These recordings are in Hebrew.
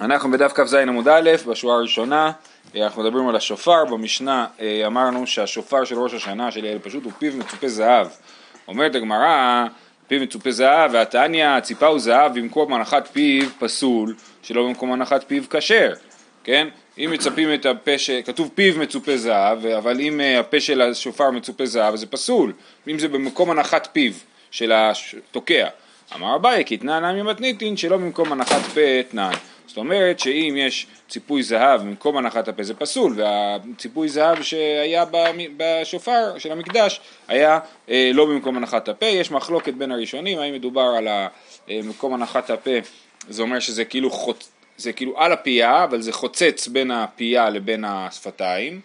אנחנו בדף כ"ז עמוד א', בשורה הראשונה, אה, אנחנו מדברים על השופר, במשנה אה, אמרנו שהשופר של ראש השנה של יעל פשוט הוא פיו מצופה זהב. אומרת הגמרא, פיו מצופה זהב, והתניא, ציפה הוא זהב במקום הנחת פיו פסול, שלא במקום הנחת פיו כשר, כן? אם מצפים את הפה, ש... כתוב פיו מצופה זהב, אבל אם אה, הפה של השופר מצופה זהב זה פסול, אם זה במקום הנחת פיו של התוקע. אמר אביי, כי תנא נמי מתניתין שלא במקום הנחת פה אתנן. זאת אומרת שאם יש ציפוי זהב במקום הנחת הפה זה פסול והציפוי זהב שהיה בשופר של המקדש היה אה, לא במקום הנחת הפה, יש מחלוקת בין הראשונים האם מדובר על אה, מקום הנחת הפה זה אומר שזה כאילו, חוצ... זה כאילו על הפייה אבל זה חוצץ בין הפייה לבין השפתיים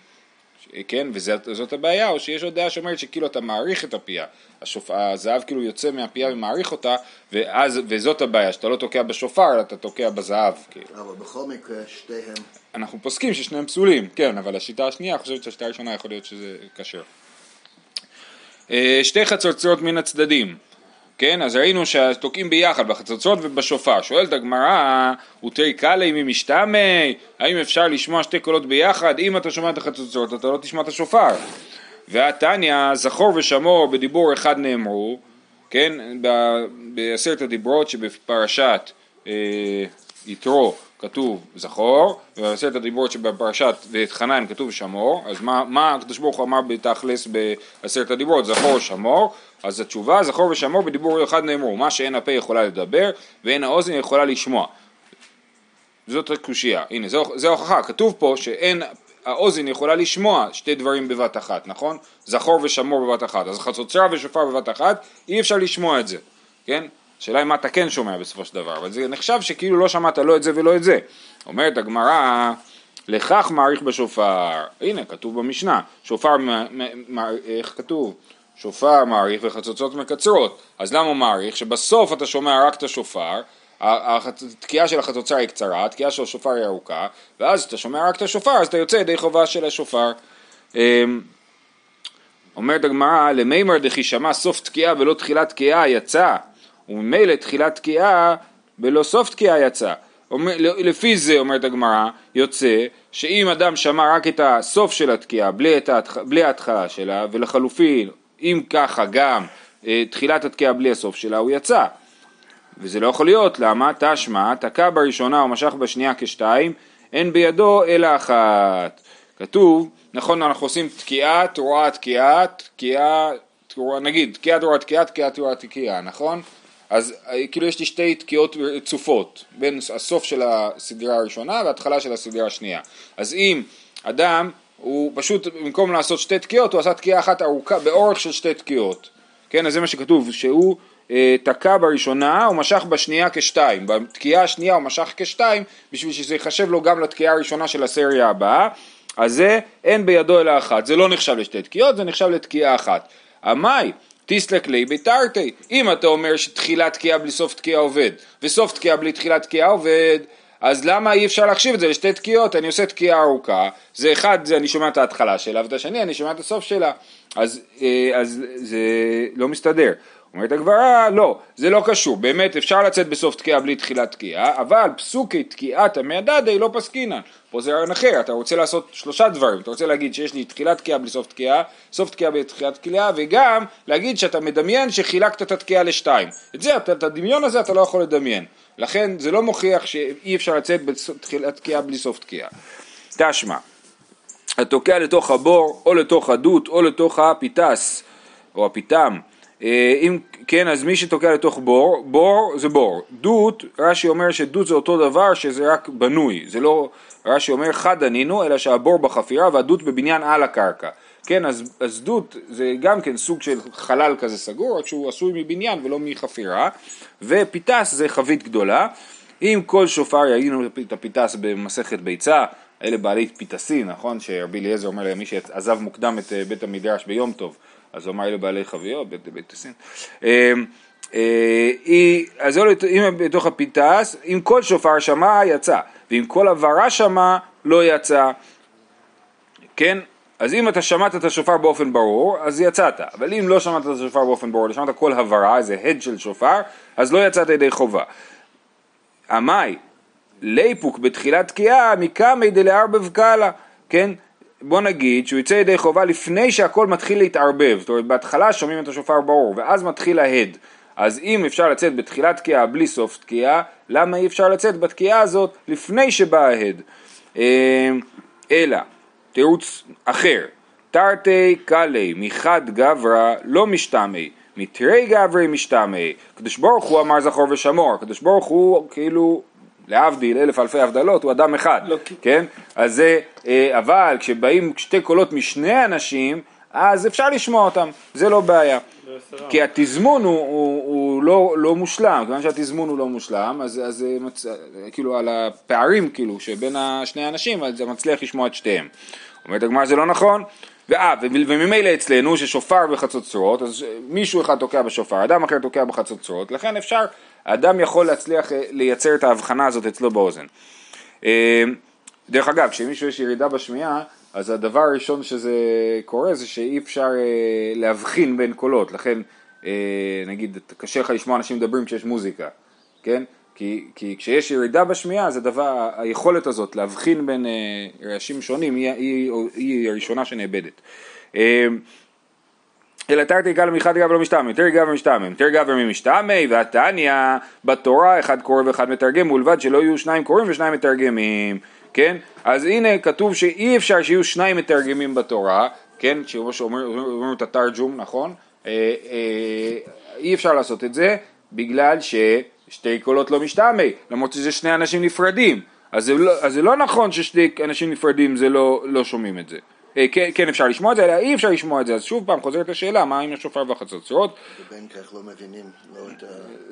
כן, וזאת הבעיה, או שיש עוד דעה שאומרת שכאילו אתה מעריך את הפייה, השופ... הזהב כאילו יוצא מהפייה ומעריך אותה, ואז, וזאת הבעיה, שאתה לא תוקע בשופר, אתה תוקע בזהב. כאילו. אבל בכל מקרה שתיהם... אנחנו פוסקים ששניהם פסולים, כן, אבל השיטה השנייה, אני חושבת שהשיטה הראשונה יכול להיות שזה כשר. אה, שתי חצוצרות מן הצדדים. כן, אז ראינו שתוקעים ביחד בחצוצרות ובשופר. שואלת הגמרא, הותרי קאלי ממשתמי, האם אפשר לשמוע שתי קולות ביחד? אם אתה שומע את החצוצרות אתה לא תשמע את השופר. והתניא, זכור ושמור בדיבור אחד נאמרו, כן, בעשרת הדיברות שבפרשת אה, יתרו כתוב זכור, ובעשרת הדיברות שבפרשת ואת חנן כתוב שמור, אז מה, מה הקדוש ברוך הוא אמר בתכלס בעשרת הדיברות, זכור ושמור, אז התשובה זכור ושמור בדיבור אחד נאמרו, מה שאין הפה יכולה לדבר ואין האוזן יכולה לשמוע. זאת הקושייה, הנה זו ההוכחה, כתוב פה שאין, האוזן יכולה לשמוע שתי דברים בבת אחת, נכון? זכור ושמור בבת אחת, אז חצוצרה ושופר בבת אחת, אי אפשר לשמוע את זה, כן? השאלה היא מה אתה כן שומע בסופו של דבר, אבל זה נחשב שכאילו לא שמעת לא את זה ולא את זה. אומרת הגמרא, לכך מעריך בשופר, הנה כתוב במשנה, שופר, איך כתוב? שופר מעריך וחצוצות מקצרות, אז למה הוא מעריך? שבסוף אתה שומע רק את השופר, התקיעה של החצוצה היא קצרה, התקיעה של השופר היא ארוכה, ואז אתה שומע רק את השופר, אז אתה יוצא ידי חובה של השופר. אמ, אומרת הגמרא, למימר דכי שמע סוף תקיעה ולא תחילת תקיעה יצא וממילא תחילת תקיעה בלא סוף תקיעה יצא. לפי זה אומרת הגמרא יוצא שאם אדם שמע רק את הסוף של התקיעה בלי, ההתח... בלי ההתחלה שלה ולחלופין אם ככה גם אה, תחילת התקיעה בלי הסוף שלה הוא יצא. וזה לא יכול להיות למה? תשמע תקע בראשונה ומשך בשנייה כשתיים אין בידו אלא אחת. כתוב נכון אנחנו עושים תקיעה תרועה תקיעה תקיעה נגיד תקיעה תרועה תקיעה תקיעה תרועה תקיעה נכון אז אה, כאילו יש לי שתי תקיעות רצופות בין הסוף של הסדרה הראשונה וההתחלה של הסדרה השנייה. אז אם אדם הוא פשוט במקום לעשות שתי תקיעות הוא עשה תקיעה אחת ארוכה באורך של שתי תקיעות. כן, אז זה מה שכתוב, שהוא אה, תקע בראשונה הוא משך בשנייה כשתיים, בתקיעה השנייה הוא משך כשתיים בשביל שזה ייחשב לו גם לתקיעה הראשונה של הסריה הבאה, אז זה אין בידו אלא אחת, זה לא נחשב לשתי תקיעות, זה נחשב לתקיעה אחת. המאי תסלק לי בתרתי. אם אתה אומר שתחילת תקיעה בלי סוף תקיעה עובד, וסוף תקיעה בלי תחילת תקיעה עובד, אז למה אי אפשר להחשיב את זה לשתי תקיעות? אני עושה תקיעה ארוכה, זה אחד, זה אני שומע את ההתחלה שלה, ואת השני אני שומע את הסוף שלה, אז, אה, אז זה לא מסתדר. אומרת הגברה, לא, זה לא קשור, באמת אפשר לצאת בסוף תקיעה בלי תחילת תקיעה, אבל פסוקי תקיעת המעדדי לא פסקינן. פה זה רעיון אחר, אתה רוצה לעשות שלושה דברים, אתה רוצה להגיד שיש לי תחילת תקיעה בלי סוף תקיעה, סוף תקיעה בלי תחילת תקיעה, וגם להגיד שאתה מדמיין שחילקת את התקיעה לשתיים. את זה, את הדמיון הזה אתה לא יכול לדמיין. לכן זה לא מוכיח שאי אפשר לצאת בתחילת תקיעה בלי סוף תקיעה. תשמע, התוקע לתוך הבור, או לתוך הדות, או לתוך הפיתס, או הפיתם. אה, אם כן, אז מי שתוקע לתוך בור, בור זה בור. דות, רש"י אומר שדות זה אותו דבר שזה רק בנוי, זה לא, רש"י אומר חד ענינו, אלא שהבור בחפירה והדות בבניין על הקרקע. כן, אז, אז דות זה גם כן סוג של חלל כזה סגור, רק שהוא עשוי מבניין ולא מחפירה, ופיתס זה חבית גדולה. אם כל שופר יגידו את הפיתס במסכת ביצה, אלה בעלי פיתסים, נכון? שרבי אליעזר אומר למי שעזב מוקדם את אה, בית המדרש ביום טוב. אז אמר אלה בעלי חביות, בית, הסין. אמ, אה, אז אם בתוך הפיתס, אם כל שופר שמע יצא, ואם כל הברה שמע לא יצא, כן? אז אם אתה שמעת את השופר באופן ברור, אז יצאת, אבל אם לא שמעת את השופר באופן ברור, שמעת כל הברה, איזה הד של שופר, אז לא יצאת ידי חובה. עמאי, ליפוק בתחילת תקיעה מקמי דלערבב קאלה, כן? בוא נגיד שהוא יצא ידי חובה לפני שהכל מתחיל להתערבב, זאת אומרת בהתחלה שומעים את השופר ברור ואז מתחיל ההד, אז אם אפשר לצאת בתחילת תקיעה בלי סוף תקיעה, למה אי אפשר לצאת בתקיעה הזאת לפני שבא ההד? אה, אלא, תירוץ אחר, תרתי קלי מחד גברא לא משתמי, מתרי גברי משתמי, קדוש ברוך הוא אמר זכור ושמור, קדוש ברוך הוא כאילו להבדיל אלף אלפי הבדלות, הוא אדם אחד, לא, כן? אז זה, אה, אבל כשבאים שתי קולות משני אנשים, אז אפשר לשמוע אותם, זה לא בעיה. כי התזמון הוא, הוא, הוא לא, לא מושלם, כיוון שהתזמון הוא לא מושלם, אז, אז מצ... כאילו על הפערים כאילו שבין שני האנשים, אז זה מצליח לשמוע את שתיהם. אומרת הגמרא זה לא נכון, וממילא אצלנו ששופר בחצוצרות, אז מישהו אחד תוקע בשופר, אדם אחר תוקע בחצוצרות, לכן אפשר, האדם יכול להצליח אה, לייצר את ההבחנה הזאת אצלו באוזן. אה, דרך אגב, כשמישהו יש ירידה בשמיעה, אז הדבר הראשון שזה קורה זה שאי אפשר אה, להבחין בין קולות, לכן נגיד קשה לך לשמוע אנשים מדברים כשיש מוזיקה, כן? כי, כי כשיש ירידה בשמיעה, זה דבר, היכולת הזאת להבחין בין אה, רעשים שונים היא, היא, היא הראשונה שנאבדת. אה, אלא תרתי קל מחד גבר לא משתעמם, גבר משתעמם, תר גבר ממשתעמי, והתניא בתורה אחד קורא ואחד מתרגם, ולבד שלא יהיו שניים קוראים ושניים מתרגמים, כן? אז הנה כתוב שאי אפשר שיהיו שניים מתרגמים בתורה, כן? כמו שאומרים את התרג'ום, נכון? אה, אה, אי אפשר לעשות את זה בגלל ש... שתי קולות לא משתעמי, למרות שזה שני אנשים נפרדים. אז זה לא, אז זה לא נכון ששני אנשים נפרדים זה לא, לא שומעים את זה. אה, כן, כן אפשר לשמוע את זה, אלא אי אפשר לשמוע את זה, אז שוב פעם חוזרת השאלה, מה עם השופר והחצוצרות? ובין כך לא מבינים לא את ה...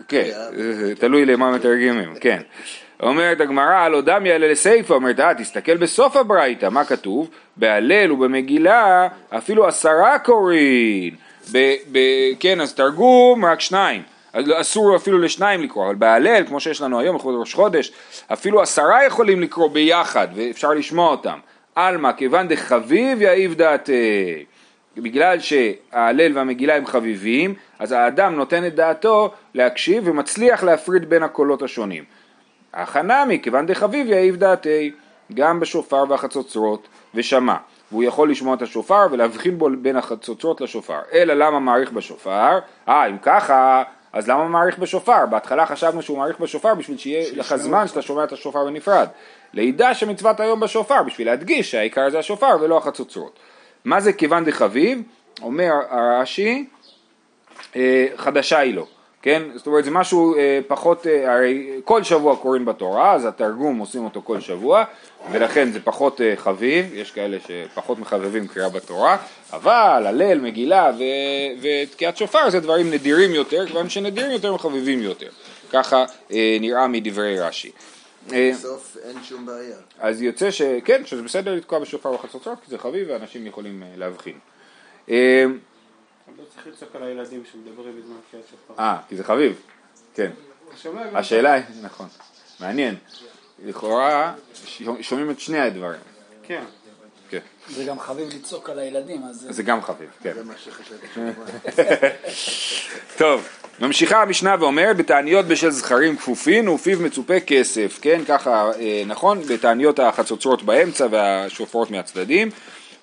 כן, תלוי למה מתרגמים, כן. אומרת הגמרא, לא דמי אלה לסיפה, אומרת, אה, תסתכל בסוף הברייתא, מה כתוב? בהלל ובמגילה אפילו עשרה קוראים. כן, אז תרגום רק שניים. לא, אסור אפילו לשניים לקרוא, אבל בהלל, כמו שיש לנו היום, לכבוד ראש חודש, אפילו עשרה יכולים לקרוא ביחד, ואפשר לשמוע אותם. עלמא, כיוון דחביב יעיב דעתי. בגלל שההלל והמגילה הם חביבים, אז האדם נותן את דעתו להקשיב ומצליח להפריד בין הקולות השונים. החנמי, כיוון דחביב יעיב דעתי, גם בשופר והחצוצרות, ושמע. והוא יכול לשמוע את השופר ולהבחין בו בין החצוצרות לשופר. אלא למה מעריך בשופר? אה, אם ככה, אז למה מעריך בשופר? בהתחלה חשבנו שהוא מעריך בשופר בשביל שיהיה לך זמן שאתה שומע את השופר בנפרד. לידע שמצוות היום בשופר, בשביל להדגיש שהעיקר זה השופר ולא החצוצרות. מה זה כיוון דחביב? אומר הרש"י, אה, חדשה היא לו. כן? זאת אומרת זה משהו אה, פחות, אה, הרי כל שבוע קוראים בתורה, אז התרגום עושים אותו כל שבוע, ולכן זה פחות אה, חביב, יש כאלה שפחות מחבבים קריאה בתורה, אבל הלל, מגילה ו- ותקיעת שופר זה דברים נדירים יותר, כיוון שנדירים יותר מחביבים יותר. ככה אה, נראה מדברי רש"י. אה, בסוף אין שום בעיה. אז יוצא שכן, שזה בסדר לתקוע בשופר בחצוצרות, כי זה חביב ואנשים יכולים אה, להבחין. צריך לצעוק על הילדים שמדברים בזמן קריאת שופר. אה, כי זה חביב, כן. השאלה היא, נכון, מעניין. לכאורה שומעים את שני הדברים. כן. כן. זה גם חביב לצעוק על הילדים, אז... זה גם חביב, כן. טוב, ממשיכה המשנה ואומרת, בתעניות בשל זכרים כפופין ופיו מצופה כסף, כן, ככה, אה, נכון, בתעניות החצוצרות באמצע והשופרות מהצדדים.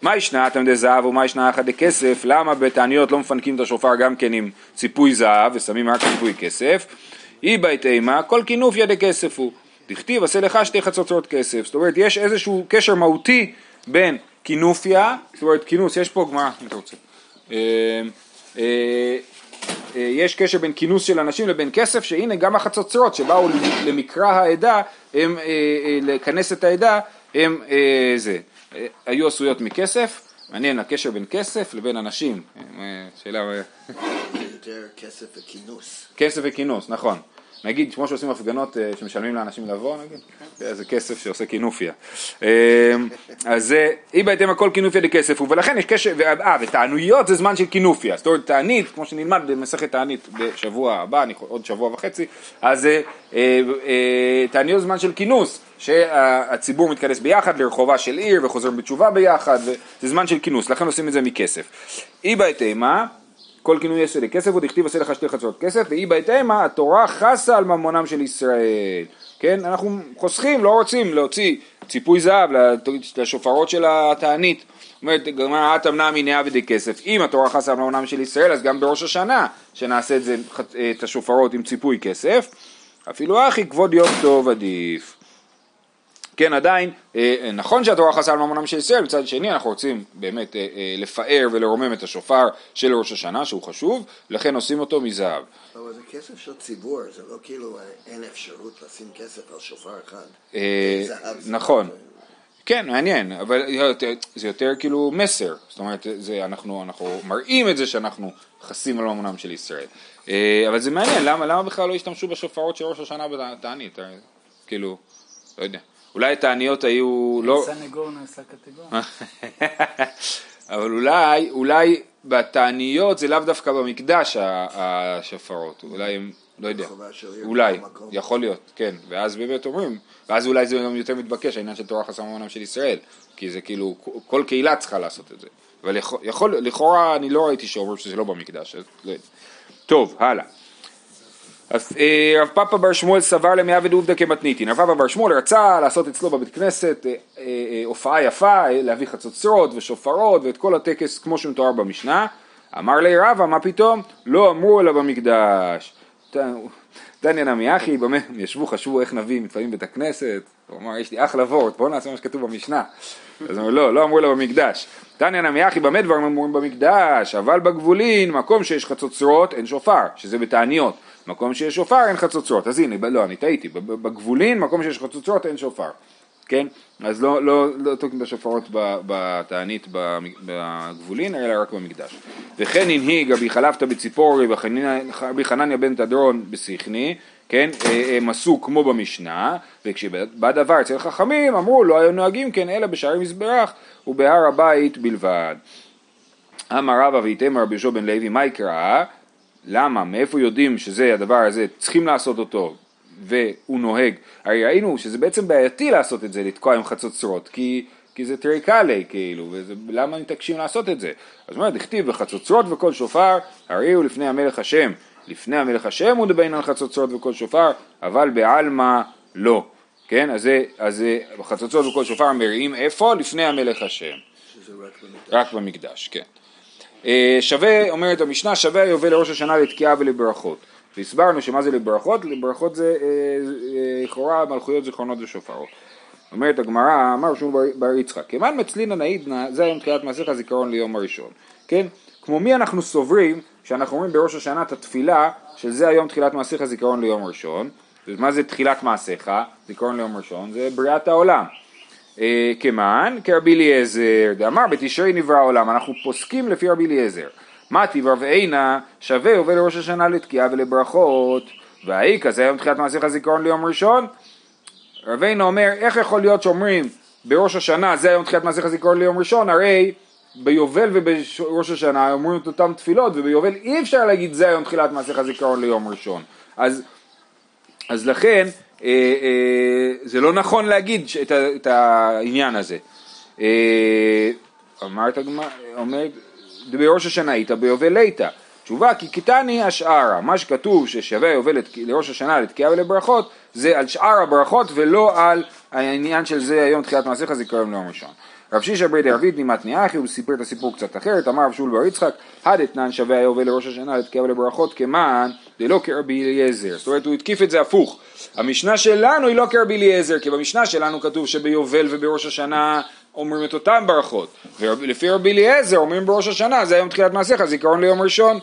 מה ישנה תלמידי זהב ומה ישנה אחת לכסף, למה בתעניות לא מפנקים את השופר גם כן עם ציפוי זהב ושמים רק ציפוי כסף? אי בית אימה, כל כינוף ידי כסף הוא. דכתיב עשה לך שתי חצוצרות כסף, זאת אומרת יש איזשהו קשר מהותי בין כינופיה, זאת אומרת כינוס, יש פה גמרא, אם אתה רוצה, אה, אה, אה, יש קשר בין כינוס של אנשים לבין כסף, שהנה גם החצוצרות שבאו למקרא העדה, הם לכנס את העדה, הם זה, היו עשויות מכסף, מעניין הקשר בין כסף לבין אנשים, שאלה... יותר כסף וכינוס. כסף וכינוס, נכון. נגיד, כמו שעושים הפגנות אה, שמשלמים לאנשים לבוא, נגיד, זה כסף שעושה כינופיה. אה, אז אי בהתאם הכל כינופיה לכסף ולכן יש קשר, אה, ותענויות זה זמן של כינופיה, זאת אומרת תענית, כמו שנלמד במסכת תענית בשבוע הבא, עוד שבוע וחצי, אז תעניות זמן של כינוס, שהציבור מתכנס ביחד לרחובה של עיר וחוזר בתשובה ביחד, זה זמן של כינוס, לכן עושים את זה מכסף. אי בהתאם כל כינוי יש לכסף הוא דכתיב עשה לך שתי חצרות כסף ואי בהתאמה התורה חסה על ממונם של ישראל כן, אנחנו חוסכים, לא רוצים להוציא ציפוי זהב לשופרות של התענית. אומרת, גמרא תמנע עבדי כסף, אם התורה חסה על מעונם של ישראל, אז גם בראש השנה, שנעשה את, זה, את השופרות עם ציפוי כסף, אפילו אחי כבוד יום טוב עדיף. כן, עדיין, אה, נכון שהתורה חסה על ממונם של ישראל, מצד שני אנחנו רוצים באמת אה, אה, לפאר ולרומם את השופר של ראש השנה, שהוא חשוב, לכן עושים אותו מזהב. אבל זה כסף של ציבור, זה לא כאילו אין אפשרות לשים כסף על שופר אחד. נכון. לא- כן, מעניין, אבל זה יותר כאילו מסר, זאת אומרת, זה, אנחנו, אנחנו מראים את זה שאנחנו חסים על ממונם של ישראל. אבל זה מעניין, למה, למה בכלל לא השתמשו בשופרות של ראש השנה בתענית? כאילו, לא יודע. אולי התעניות היו לא... סנגור נעשה קטגור. אבל אולי, אולי בתעניות זה לאו דווקא במקדש ה- השופרות, אולי הם, לא יודע, אולי. יכול להיות, כן, ואז באמת אומרים, ואז אולי זה גם יותר מתבקש העניין של תורה חסר ממונם של ישראל, כי זה כאילו, כל קהילה צריכה לעשות את זה, אבל יכול, יכול לכאורה אני לא ראיתי שאומרים שזה לא במקדש, אז לא יודע. טוב, הלאה. אה, רב פאפא בר שמואל סבר למעבד עובדא כמתניתין. רב פאפא בר שמואל רצה לעשות אצלו בבית כנסת אה, אה, הופעה יפה, להביא חצוצרות ושופרות ואת כל הטקס כמו שמתואר במשנה. אמר לי רבא, מה פתאום? לא אמרו אלא במקדש. ת- תניא נמי אחי, במה הם ישבו, חשבו איך נביא מתפללים בית הכנסת. הוא אמר, יש לי אחלה וורט, בואו נעשה מה שכתוב במשנה. אז אומר, לא, לא אמרו אלא במקדש. תניא נמי אחי, במה דברים אמורים במקדש? אבל בגבולין, מקום שיש חצוצרות, אין שופר, שזה בתעניות. מקום שיש שופר אין חצוצרות, אז הנה, לא, אני טעיתי, בגבולין, מקום שיש חצוצרות אין שופר, כן? אז לא, לא, לא תוקעים בשופרות בתענית בגבולין, אלא רק במקדש. וכן הנהיג רבי חלפתא בציפורי רבי חנניה בן תדרון בסיכני, כן, אה, הם עשו כמו במשנה, וכשבא דבר אצל חכמים אמרו לא היו נוהגים כן אלא בשערי מזבח ובהר הבית בלבד. אמר רבא ואיתמר רבי יהושע בן לוי, מה יקרא? למה? מאיפה יודעים שזה הדבר הזה, צריכים לעשות אותו והוא נוהג? הרי ראינו שזה בעצם בעייתי לעשות את זה, לתקוע עם חצוצרות, כי, כי זה טריקלי כאילו, ולמה מתעקשים לעשות את זה? אז אומרת, הכתיב בחצוצרות וכל שופר, הרי הוא לפני המלך השם. לפני המלך השם הוא דבין על חצוצרות וכל שופר, אבל בעלמא לא. כן, אז זה, אז זה בחצוצרות וכל שופר מריעים איפה? לפני המלך השם. רק במקדש. רק במקדש, כן. אה, שווה, אומרת המשנה, שווה היובל לראש השנה לתקיעה ולברכות. והסברנו שמה זה לברכות? לברכות זה אה, אה, לכאורה מלכויות זיכרונות ושופרות. אומרת הגמרא, אמר שמואל בר- בר יצחק, כמאן מצלינא נעידנא, זה היום תחילת מעשיך זיכרון ליום הראשון. כן? כמו מי אנחנו סוברים שאנחנו אומרים בראש השנה את התפילה של זה היום תחילת מעשיך זיכרון ליום ראשון. ומה זה תחילת מעשיך? זיכרון ליום ראשון, זה בריאת העולם. אה, כמען כרבי אליעזר, דאמר בתשרי נברא העולם, אנחנו פוסקים לפי רבי אליעזר. מתי ורבעינה שווה יובל לראש השנה לתקיעה ולברכות, והאי כזה היום תחילת מעשיך זיכרון ליום ראשון. רבינו אומר, איך יכול להיות שאומרים בראש השנה זה היום תחילת מעשיך זיכרון ליום ראשון, הרי ביובל ובראש השנה אומרים את אותן תפילות, וביובל אי אפשר להגיד זה היום תחילת מעשיך זיכרון ליום ראשון. אז אז לכן אה, אה, זה לא נכון להגיד את, את העניין הזה. אה, אמרת הגמרא, אומרת, בראש השנה היית ביובל ליתא. תשובה כי קיטני השארה, מה שכתוב ששווה יובל לת- לראש השנה לתקיעה ולברכות זה על שאר הברכות ולא על העניין של זה היום תחילת מעשיך זיכרון ליום ראשון. רב שישה ברי דרביד נימת אחי, הוא סיפר את הסיפור קצת אחרת, אמר רב שאול בר יצחק, הדתנן שווה היובל לראש השנה לתקיעה ולברכות כמען דלא כרבי אליעזר, זאת אומרת הוא התקיף את זה הפוך, המשנה שלנו היא לא כרבי אליעזר, כי במשנה שלנו כתוב שביובל ובראש השנה אומרים את אותם ברכות, ולפי רבי אליעזר אומרים בראש השנה, זה היום תחילת מעשיך, זיכרון ליום ראשון.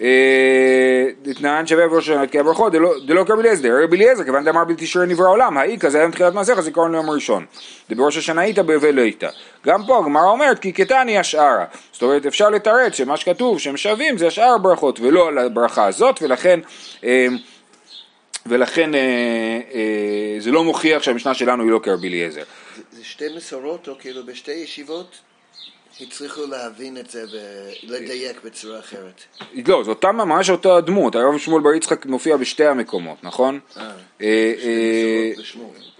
אה, דתנן שווה בראש השנה לתקיעה ברכות, דלא- כרבי אליעזר, רבי אליעזר, כיוון דאמר בתשרי נברא העולם, האי כזה היום תחילת מעשיך, זיכרון ליום ראשון. ובראש השנה היית ביובל לא היית. גם פה הגמרא אומרת כי קטני השארה. זאת אומרת אפשר לתרץ שמה שכתוב שהם שווים זה השאר הברכות ולא על הברכה הזאת ולכן אה, ולכן אה, אה, זה לא מוכיח שהמשנה שלנו היא לא כרבי אליעזר. זה שתי מסורות, או כאילו בשתי ישיבות הצליחו להבין את זה ולדייק בצורה אחרת. לא, זו אותה ממש אותה דמות, הרב שמואל בר יצחק מופיע בשתי המקומות, נכון? אה, אה.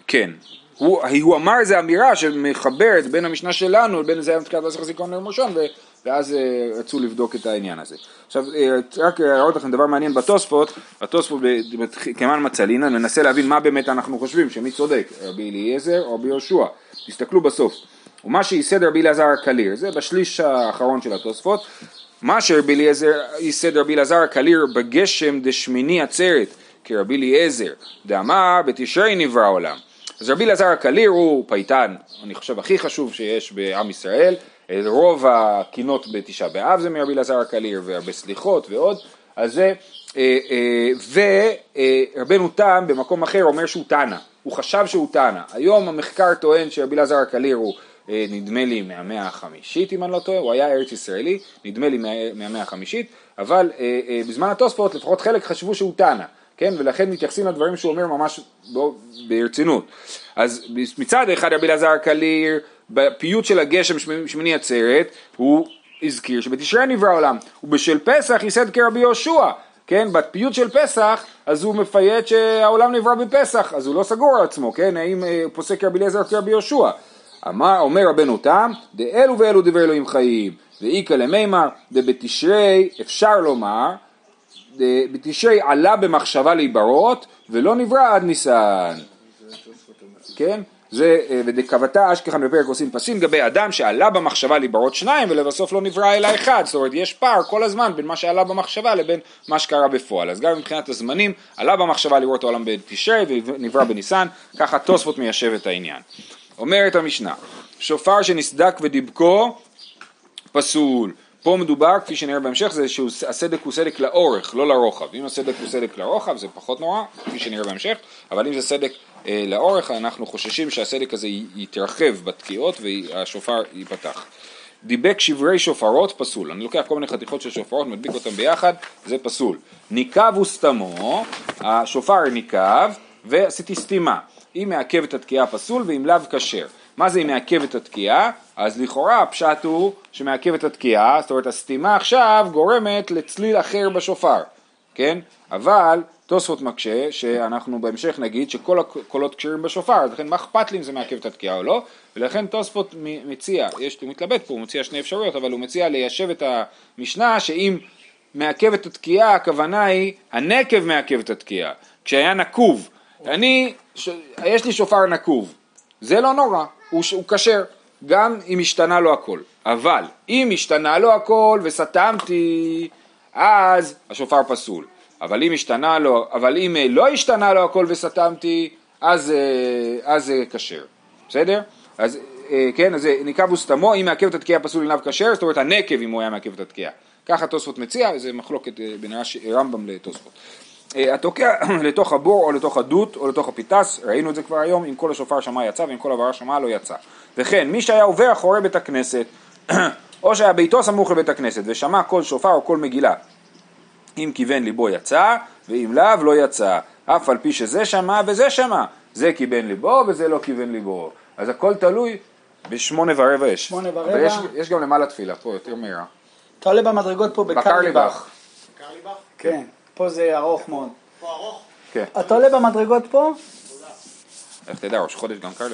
כן, הוא, הוא אמר איזה אמירה שמחברת בין המשנה שלנו לבין זה היה מתחילת מסך זיכרון ליום ראשון ואז אה, רצו לבדוק את העניין הזה. עכשיו רק להראות לכם דבר מעניין בתוספות, התוספות כמאן מצלינא מנסה להבין מה באמת אנחנו חושבים, שמי צודק, רבי אליעזר או רבי יהושע. תסתכלו בסוף. ומה שייסד רבי אלעזר הקליר, זה בשליש האחרון של התוספות, מה שרבי אליעזר ייסד רבי אלעזר הקליר בגשם דשמיני עצרת כרבי אליעזר דאמר בתשרי נברא העולם. אז רבי אלעזר הקליר הוא פייטן, אני חושב הכי חשוב שיש בעם ישראל, רוב הקינות בתשעה באב זה מרבי אלעזר הקליר והרבה סליחות ועוד, אז זה, אה, אה, ורבנו תם במקום אחר אומר שהוא תנא, הוא חשב שהוא תנא, היום המחקר טוען שרבי אלעזר הקליר הוא אה, נדמה לי מהמאה החמישית אם אני לא טועה, הוא היה ארץ ישראלי, נדמה לי מה- מהמאה החמישית, אבל אה, אה, בזמן התוספות לפחות חלק חשבו שהוא תנא, כן, ולכן מתייחסים לדברים שהוא אומר ממש ברצינות. אז מצד אחד רבי אלעזר הקליר, בפיוט של הגשם שמ- שמיני עצרת, הוא הזכיר שבתשרי נברא העולם, ובשל פסח ייסד כרבי יהושע, כן, בפיוט של פסח, אז הוא מפייט שהעולם נברא בפסח, אז הוא לא סגור על עצמו, כן, האם אה, פוסק רבי אליעזר כרבי יהושע. אמר, אומר רבנו תם, דאלו ואלו דברי אלוהים חיים, ואיכא למימר, דבתשרי אפשר לומר, בתשרי עלה במחשבה להיברות, ולא נברא עד ניסן. כן? זה, אה, ודקבתה אשכחן בפרק עושים פסים לגבי אדם שעלה במחשבה להיברות שניים ולבסוף לא נברא אלא אחד, זאת אומרת יש פער כל הזמן בין מה שעלה במחשבה לבין מה שקרה בפועל, אז גם מבחינת הזמנים עלה במחשבה לראות העולם בתשרי ונברא בניסן, ככה תוספות מיישב את העניין. אומרת המשנה, שופר שנסדק ודיבקו פסול. פה מדובר, כפי שנראה בהמשך, זה שהסדק הוא סדק לאורך, לא לרוחב. אם הסדק הוא סדק לרוחב זה פחות נורא, כפי שנראה בהמשך, אבל אם זה סדק אה, לאורך, אנחנו חוששים שהסדק הזה יתרחב בתקיעות והשופר ייפתח. דיבק שברי שופרות פסול. אני לוקח כל מיני חתיכות של שופרות, מדביק אותם ביחד, זה פסול. ניקב וסתמו, השופר ניקב, ועשיתי סתימה. אם מעכב את התקיעה פסול ואם לאו כשר. מה זה אם מעכב את התקיעה? אז לכאורה הפשט הוא שמעכב את התקיעה, זאת אומרת הסתימה עכשיו גורמת לצליל אחר בשופר, כן? אבל תוספות מקשה שאנחנו בהמשך נגיד שכל הקולות כשרים בשופר, אז לכן מה אכפת לי אם זה מעכב את התקיעה או לא, ולכן תוספות מציע, יש, הוא מתלבט פה, הוא מציע שני אפשרויות, אבל הוא מציע ליישב את המשנה שאם מעכב את התקיעה הכוונה היא הנקב מעכב את התקיעה, כשהיה נקוב, אני, ש, יש לי שופר נקוב, זה לא נורא, הוא כשר, גם אם השתנה לו הכל, אבל אם השתנה לו הכל וסתמתי, אז השופר פסול, אבל אם השתנה לו, אבל אם אה, לא השתנה לו הכל וסתמתי, אז אה, אז זה כשר, בסדר? אז אה, כן, אז זה נקב וסתמו, אם מעכב את התקיעה פסול עיניו כשר, זאת אומרת הנקב אם הוא היה מעכב את התקיעה. ככה תוספות מציע, וזה מחלוקת אה, בין רש"י- רמב"ם לתוספות. אה, התוקע לתוך הבור או לתוך הדות או לתוך הפיתס, ראינו את זה כבר היום, אם כל השופר שמע יצא ואם כל הברה שמע לא יצא. וכן, מי שהיה עובר אחורי בית הכנסת, או שהיה ביתו סמוך לבית הכנסת ושמע כל שופר או כל מגילה, אם כיוון ליבו יצא, ואם לאו לא יצא, אף על פי שזה שמע וזה שמע, זה כיוון ליבו וזה לא כיוון ליבו. אז הכל תלוי בשמונה ורבע יש. שמונה ורבע. אבל יש, יש גם למעלה תפילה, פה יותר מהירה. אתה עולה במדרגות פה בקרליבך. בקרליבך. כן, פה זה ארוך מאוד. כן. אתה עולה במדרגות פה? איך תדע, ראש חודש גם. אה,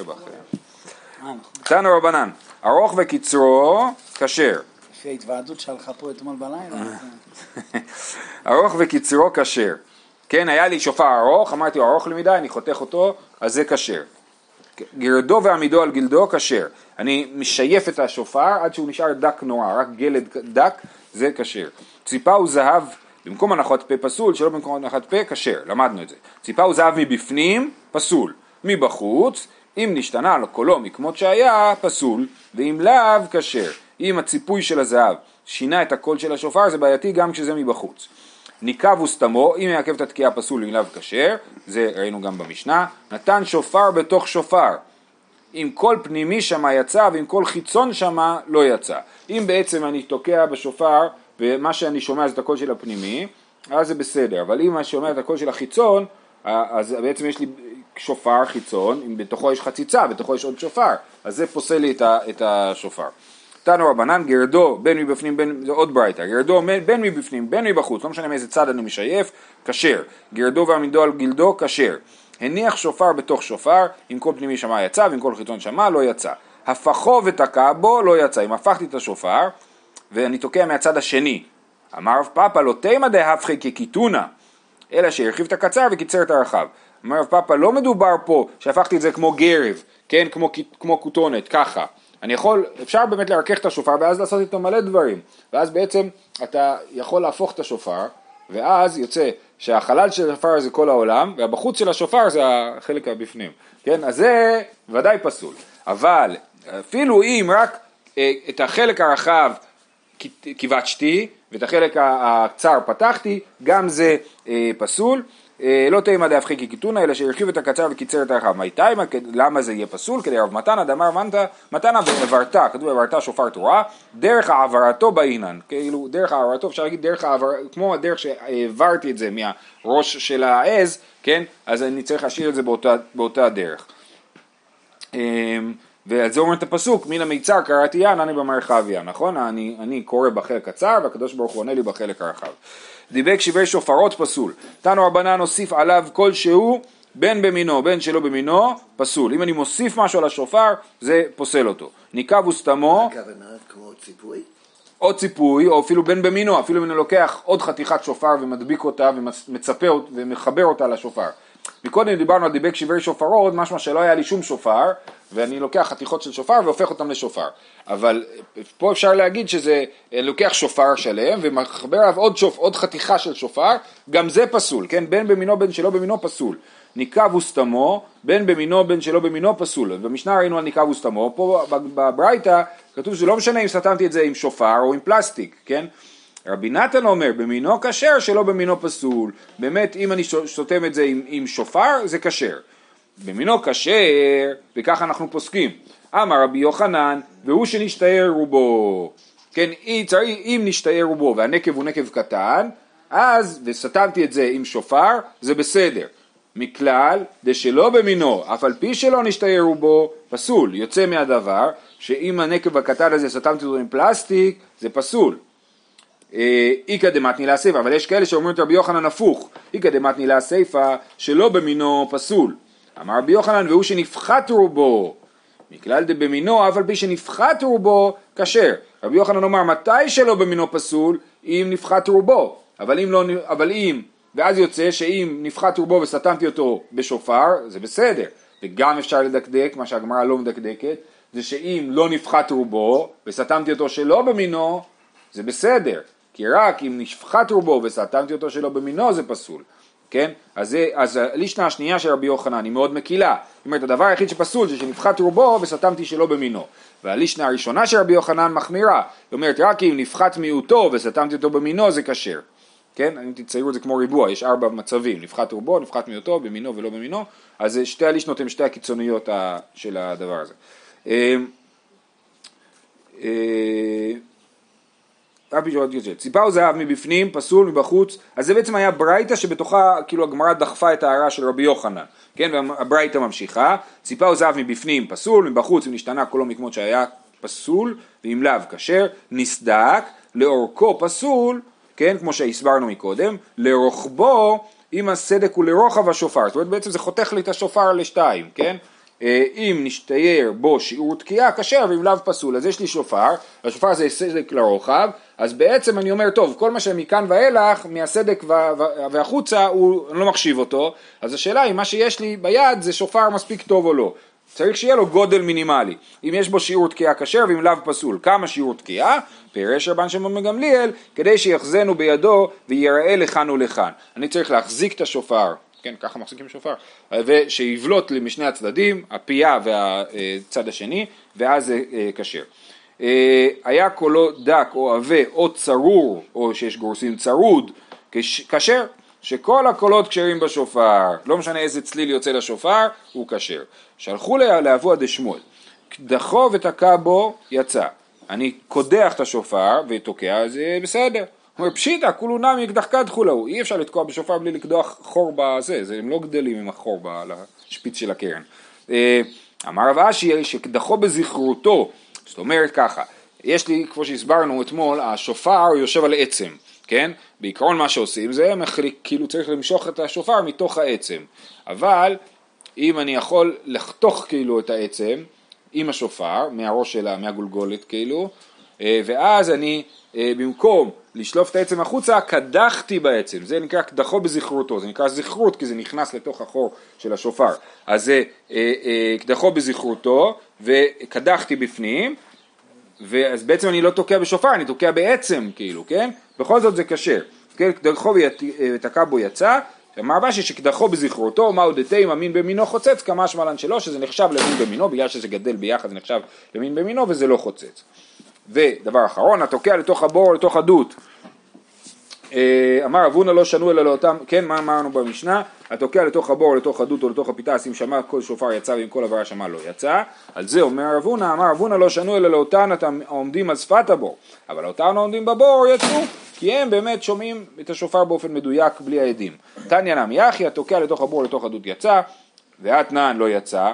נכון. תנו רבנן, ארוך וקיצרו, כשר. לפי ההתוועדות שלך פה אתמול בלילה. אז, ארוך וקיצרו כשר. כן, היה לי שופר ארוך, אמרתי הוא ארוך לי מדי, אני חותך אותו, אז זה כשר. גרדו ועמידו על גלדו כשר. אני משייף את השופר עד שהוא נשאר דק נורא, רק גלד דק, זה כשר. ציפה הוא זהב, במקום הנחת פה פסול, שלא במקום הנחת פה, כשר, למדנו את זה. ציפה הוא זהב מבפנים, פסול. מבחוץ, אם נשתנה על קולו מכמות שהיה, פסול, ואם לאו, כשר. אם הציפוי של הזהב שינה את הקול של השופר, זה בעייתי גם כשזה מבחוץ. ניקב וסתמו, אם יעכב את התקיעה פסול אם לאו כשר, זה ראינו גם במשנה, נתן שופר בתוך שופר, אם כל פנימי שמה יצא ואם כל חיצון שמה לא יצא. אם בעצם אני תוקע בשופר ומה שאני שומע זה את הקול של הפנימי, אז זה בסדר, אבל אם אני שומע את הקול של החיצון, אז בעצם יש לי שופר חיצון, אם בתוכו יש חציצה, בתוכו יש עוד שופר, אז זה פוסל לי את השופר. תנו רבנן גרדו בין מבפנים בין, זה עוד ברייתא, גרדו בין מבפנים בין מבחוץ, לא משנה מאיזה צד אני משייף, כשר, גרדו ועמידו על גלדו, כשר, הניח שופר בתוך שופר, אם כל פנימי שמע יצא ואם כל חיצון שמע לא יצא. הפכו ותקע בו לא יצא. אם הפכתי את השופר ואני תוקע מהצד השני, אמר רב פאפא לא תימא דהפכי כקיתונה, אלא שהרחיב את הקצר וקיצר את הרחב. אומר רב פאפא לא מדובר פה שהפכתי את זה כמו גרב, כן, כמו, כמו כותונת, ככה. אני יכול, אפשר באמת לרכך את השופר ואז לעשות איתו מלא דברים, ואז בעצם אתה יכול להפוך את השופר, ואז יוצא שהחלל של השופר זה כל העולם, והבחוץ של השופר זה החלק הבפנים, כן? אז זה ודאי פסול, אבל אפילו אם רק אה, את החלק הרחב כיווצתי ואת החלק הצר פתחתי, גם זה אה, פסול. אה, לא תימא דאבחי כקיתונא, אלא שהרחיב את הקצר וקיצר את הרחב. מי תימא, למה זה יהיה פסול? כדי רב מתנא דאמר מתנא ועברתה, כתוב עברתה שופר תורה, דרך העברתו באינן. כאילו, דרך העברתו, אפשר להגיד דרך העבר, כמו הדרך שהעברתי את זה מהראש של העז, כן? אז אני צריך להשאיר את זה באותה, באותה דרך. אמ, ועל זה אומר את הפסוק, מן המיצר קראתי יען, אני במרחביה, נכון? אני, אני קורא בחלק הצר והקדוש ברוך הוא עונה לי בחלק הרחב. דיבק שברי שופרות פסול. תנו רבנן הוסיף עליו כלשהו בין במינו בין שלא במינו פסול. אם אני מוסיף משהו על השופר זה פוסל אותו. ניקב וסתמו. הכוונה כמו ציפוי? או ציפוי, או אפילו בין במינו, אפילו אם אני לוקח עוד חתיכת שופר ומדביק אותה ומצפה ומחבר אותה לשופר. מקודם דיברנו על דיבק שברי שופרות, משמע שלא היה לי שום שופר, ואני לוקח חתיכות של שופר והופך אותם לשופר. אבל פה אפשר להגיד שזה לוקח שופר שלם ומחבר עליו עוד, שופ, עוד חתיכה של שופר, גם זה פסול, כן? בין במינו בין שלא במינו פסול. ניקב וסתמו, בין במינו בין שלא במינו פסול. במשנה ראינו על ניקב וסתמו, פה בברייתא כתוב שלא משנה אם סתמתי את זה עם שופר או עם פלסטיק, כן? רבי נתן אומר במינו כשר שלא במינו פסול, באמת אם אני סותם את זה עם, עם שופר זה כשר, במינו כשר וככה אנחנו פוסקים, אמר רבי יוחנן והוא שנשתער רובו, כן אם נשתער רובו והנקב הוא נקב קטן אז וסתמתי את זה עם שופר זה בסדר, מכלל דשלא במינו אף על פי שלא נשתער רובו פסול, יוצא מהדבר שאם הנקב הקטן הזה סתמתי אותו עם פלסטיק זה פסול איכא דמתני להסיפא, אבל יש כאלה שאומרים את רבי יוחנן הפוך, איכא דמתני להסיפא שלא במינו פסול. אמר רבי יוחנן והוא שנפחת רובו, מכלל דבמינו אף על פי שנפחת רובו כשר. רבי יוחנן אומר מתי שלא במינו פסול אם נפחת רובו, אבל אם לא, אבל אם, ואז יוצא שאם נפחת רובו וסתמתי אותו בשופר זה בסדר, וגם אפשר לדקדק, מה שהגמרא לא מדקדקת, זה שאם לא נפחת רובו וסתמתי אותו שלא במינו זה בסדר, כי רק אם נשפחת רובו וסתמתי אותו שלא במינו זה פסול, כן? אז, אז הלישנה השנייה של רבי יוחנן היא מאוד מקילה, זאת אומרת הדבר היחיד שפסול זה שנפחת רובו וסתמתי שלא במינו, והלישנה הראשונה של רבי יוחנן מחמירה, היא אומרת רק אם נפחת מיעוטו וסתמתי אותו במינו זה כשר, כן? אם תציירו את זה כמו ריבוע, יש ארבע מצבים, נפחת רובו, נפחת מיעוטו, במינו ולא במינו, אז שתי הלישנות הן שתי הקיצוניות של הדבר הזה. רבי פירוט יוצא. ציפה או זהב מבפנים, פסול מבחוץ, אז זה בעצם היה ברייתא שבתוכה כאילו הגמרא דחפה את ההערה של רבי יוחנן, כן, והברייתא ממשיכה, ציפה או זהב מבפנים, פסול, מבחוץ, אם נשתנה קולו מכמות שהיה פסול, ואם לאו כשר, נסדק, לאורכו פסול, כן, כמו שהסברנו מקודם, לרוחבו, אם הסדק הוא לרוחב השופר, זאת אומרת בעצם זה חותך לי את השופר לשתיים, כן? אה, אם נשתייר בו שיעור תקיעה כשר ואם לאו פסול. אז יש לי שופר, השופר זה סדק לרוחב אז בעצם אני אומר טוב כל מה שמכאן ואילך מהסדק והחוצה הוא, אני לא מחשיב אותו. אז השאלה היא מה שיש לי ביד זה שופר מספיק טוב או לא. צריך שיהיה לו גודל מינימלי. אם יש בו שיעור תקיעה כשר ואם לאו פסול. כמה שיעור תקיעה? פירש רבן שמעון מגמליאל כדי שיחזנו בידו ויראה לכאן ולכאן. אני צריך להחזיק את השופר. כן, ככה מחזיקים שופר, ושיבלוט לי משני הצדדים, הפייה והצד השני, ואז זה אה, כשר. אה, היה קולו דק או עבה או צרור, או שיש גורסים צרוד, כשר, שכל הקולות כשרים בשופר, לא משנה איזה צליל יוצא לשופר, הוא כשר. שלחו לאבוה דשמואל, קדחו ותקע בו, יצא. אני קודח את השופר ותוקע, זה בסדר. אומר פשיטא כולו נמי אקדח קדחו להו, אי אפשר לתקוע בשופר בלי לקדוח חור בזה, זה, הם לא גדלים עם החור על השפיץ של הקרן. אה, אמר רב אשי שקדחו בזכרותו, זאת אומרת ככה, יש לי, כמו שהסברנו אתמול, השופר יושב על עצם, כן? בעיקרון מה שעושים זה מחליק, כאילו צריך למשוך את השופר מתוך העצם, אבל אם אני יכול לחתוך כאילו את העצם עם השופר, מהראש שלה, מהגולגולת כאילו, אה, ואז אני אה, במקום לשלוף את העצם החוצה, קדחתי בעצם, זה נקרא קדחו בזכרותו, זה נקרא זכרות כי זה נכנס לתוך החור של השופר, אז זה אה, קדחו בזכרותו וקדחתי בפנים, ואז בעצם אני לא תוקע בשופר, אני תוקע בעצם כאילו, כן? בכל זאת זה כשר, כן? קדחו ותקע בו יצא, אמר רש"י שקדחו בזכרותו, מהו דתימה מין במינו חוצץ, כמה שמלן שלו, שזה נחשב למין במינו, בגלל שזה גדל ביחד זה נחשב למין במינו וזה לא חוצץ. ודבר אחרון, התוקע לתוך הבור, לתוך הדות. אה, אמר אבונה לא שנו אלא לאותם, כן, מה אמרנו במשנה? התוקע לתוך הבור, לתוך הדות או לתוך הפיתה, אם שמע כל שופר יצא ואם כל עברה שמע לא יצא. על זה אומר אבונה, אמר אבונה לא שנו אלא לאותן העומדים על שפת הבור. אבל אותן העומדים בבור יצאו, כי הם באמת שומעים את השופר באופן מדויק בלי העדים. תניא נמי אחי, התוקע לתוך הבור, לתוך הדות יצא, ואתנן לא יצא.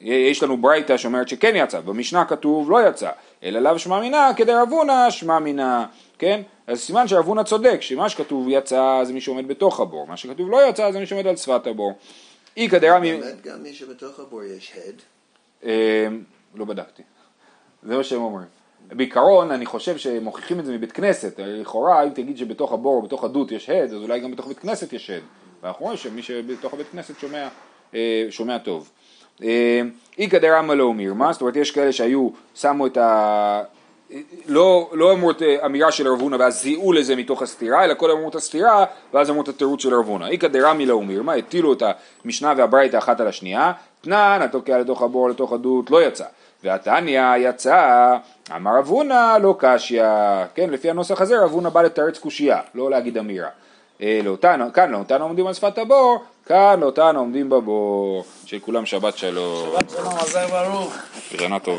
יש לנו ברייתא שאומרת שכן יצא, במשנה כתוב לא יצא. אלא לאו שמע מינה כדרבונה שמע מינה, כן? אז סימן שרבונה צודק, שמה שכתוב יצא זה מי שעומד בתוך הבור, מה שכתוב לא יצא זה מי שעומד על שפת הבור. איכא דרמי... באמת גם מי שבתוך הבור יש הד? אה, לא בדקתי, זה מה שהם אומרים. בעיקרון אני חושב שמוכיחים את זה מבית כנסת, לכאורה אם תגיד שבתוך הבור או בתוך הדות יש הד, אז אולי גם בתוך בית כנסת יש הד, ואנחנו רואים שמי שבתוך הבית כנסת שומע, אה, שומע טוב. איכא דרמא לא מירמה, זאת אומרת יש כאלה שהיו, שמו את ה... לא, לא אמרו את אמירה של רב הונא ואז זיהו לזה מתוך הסתירה, אלא קודם אמרו את הסתירה ואז אמרו את התירוץ של רב הונא. איכא דרמי לא מירמה, הטילו את המשנה והברייתא אחת על השנייה, תנן, התוקע לתוך הבור לתוך הדות, לא יצא. והתניא יצא, אמר רב הונא לא קשיא, כן, לפי הנוסח הזה רב הונא בא לתרץ קושייה, לא להגיד אמירה. אה, לאותן, כאן לאותן עומדים על שפת הבור, כאן לאותן עומדים בבור, של כולם שבת שלום. שבת שלום, עזר ברוך. שנה טובה.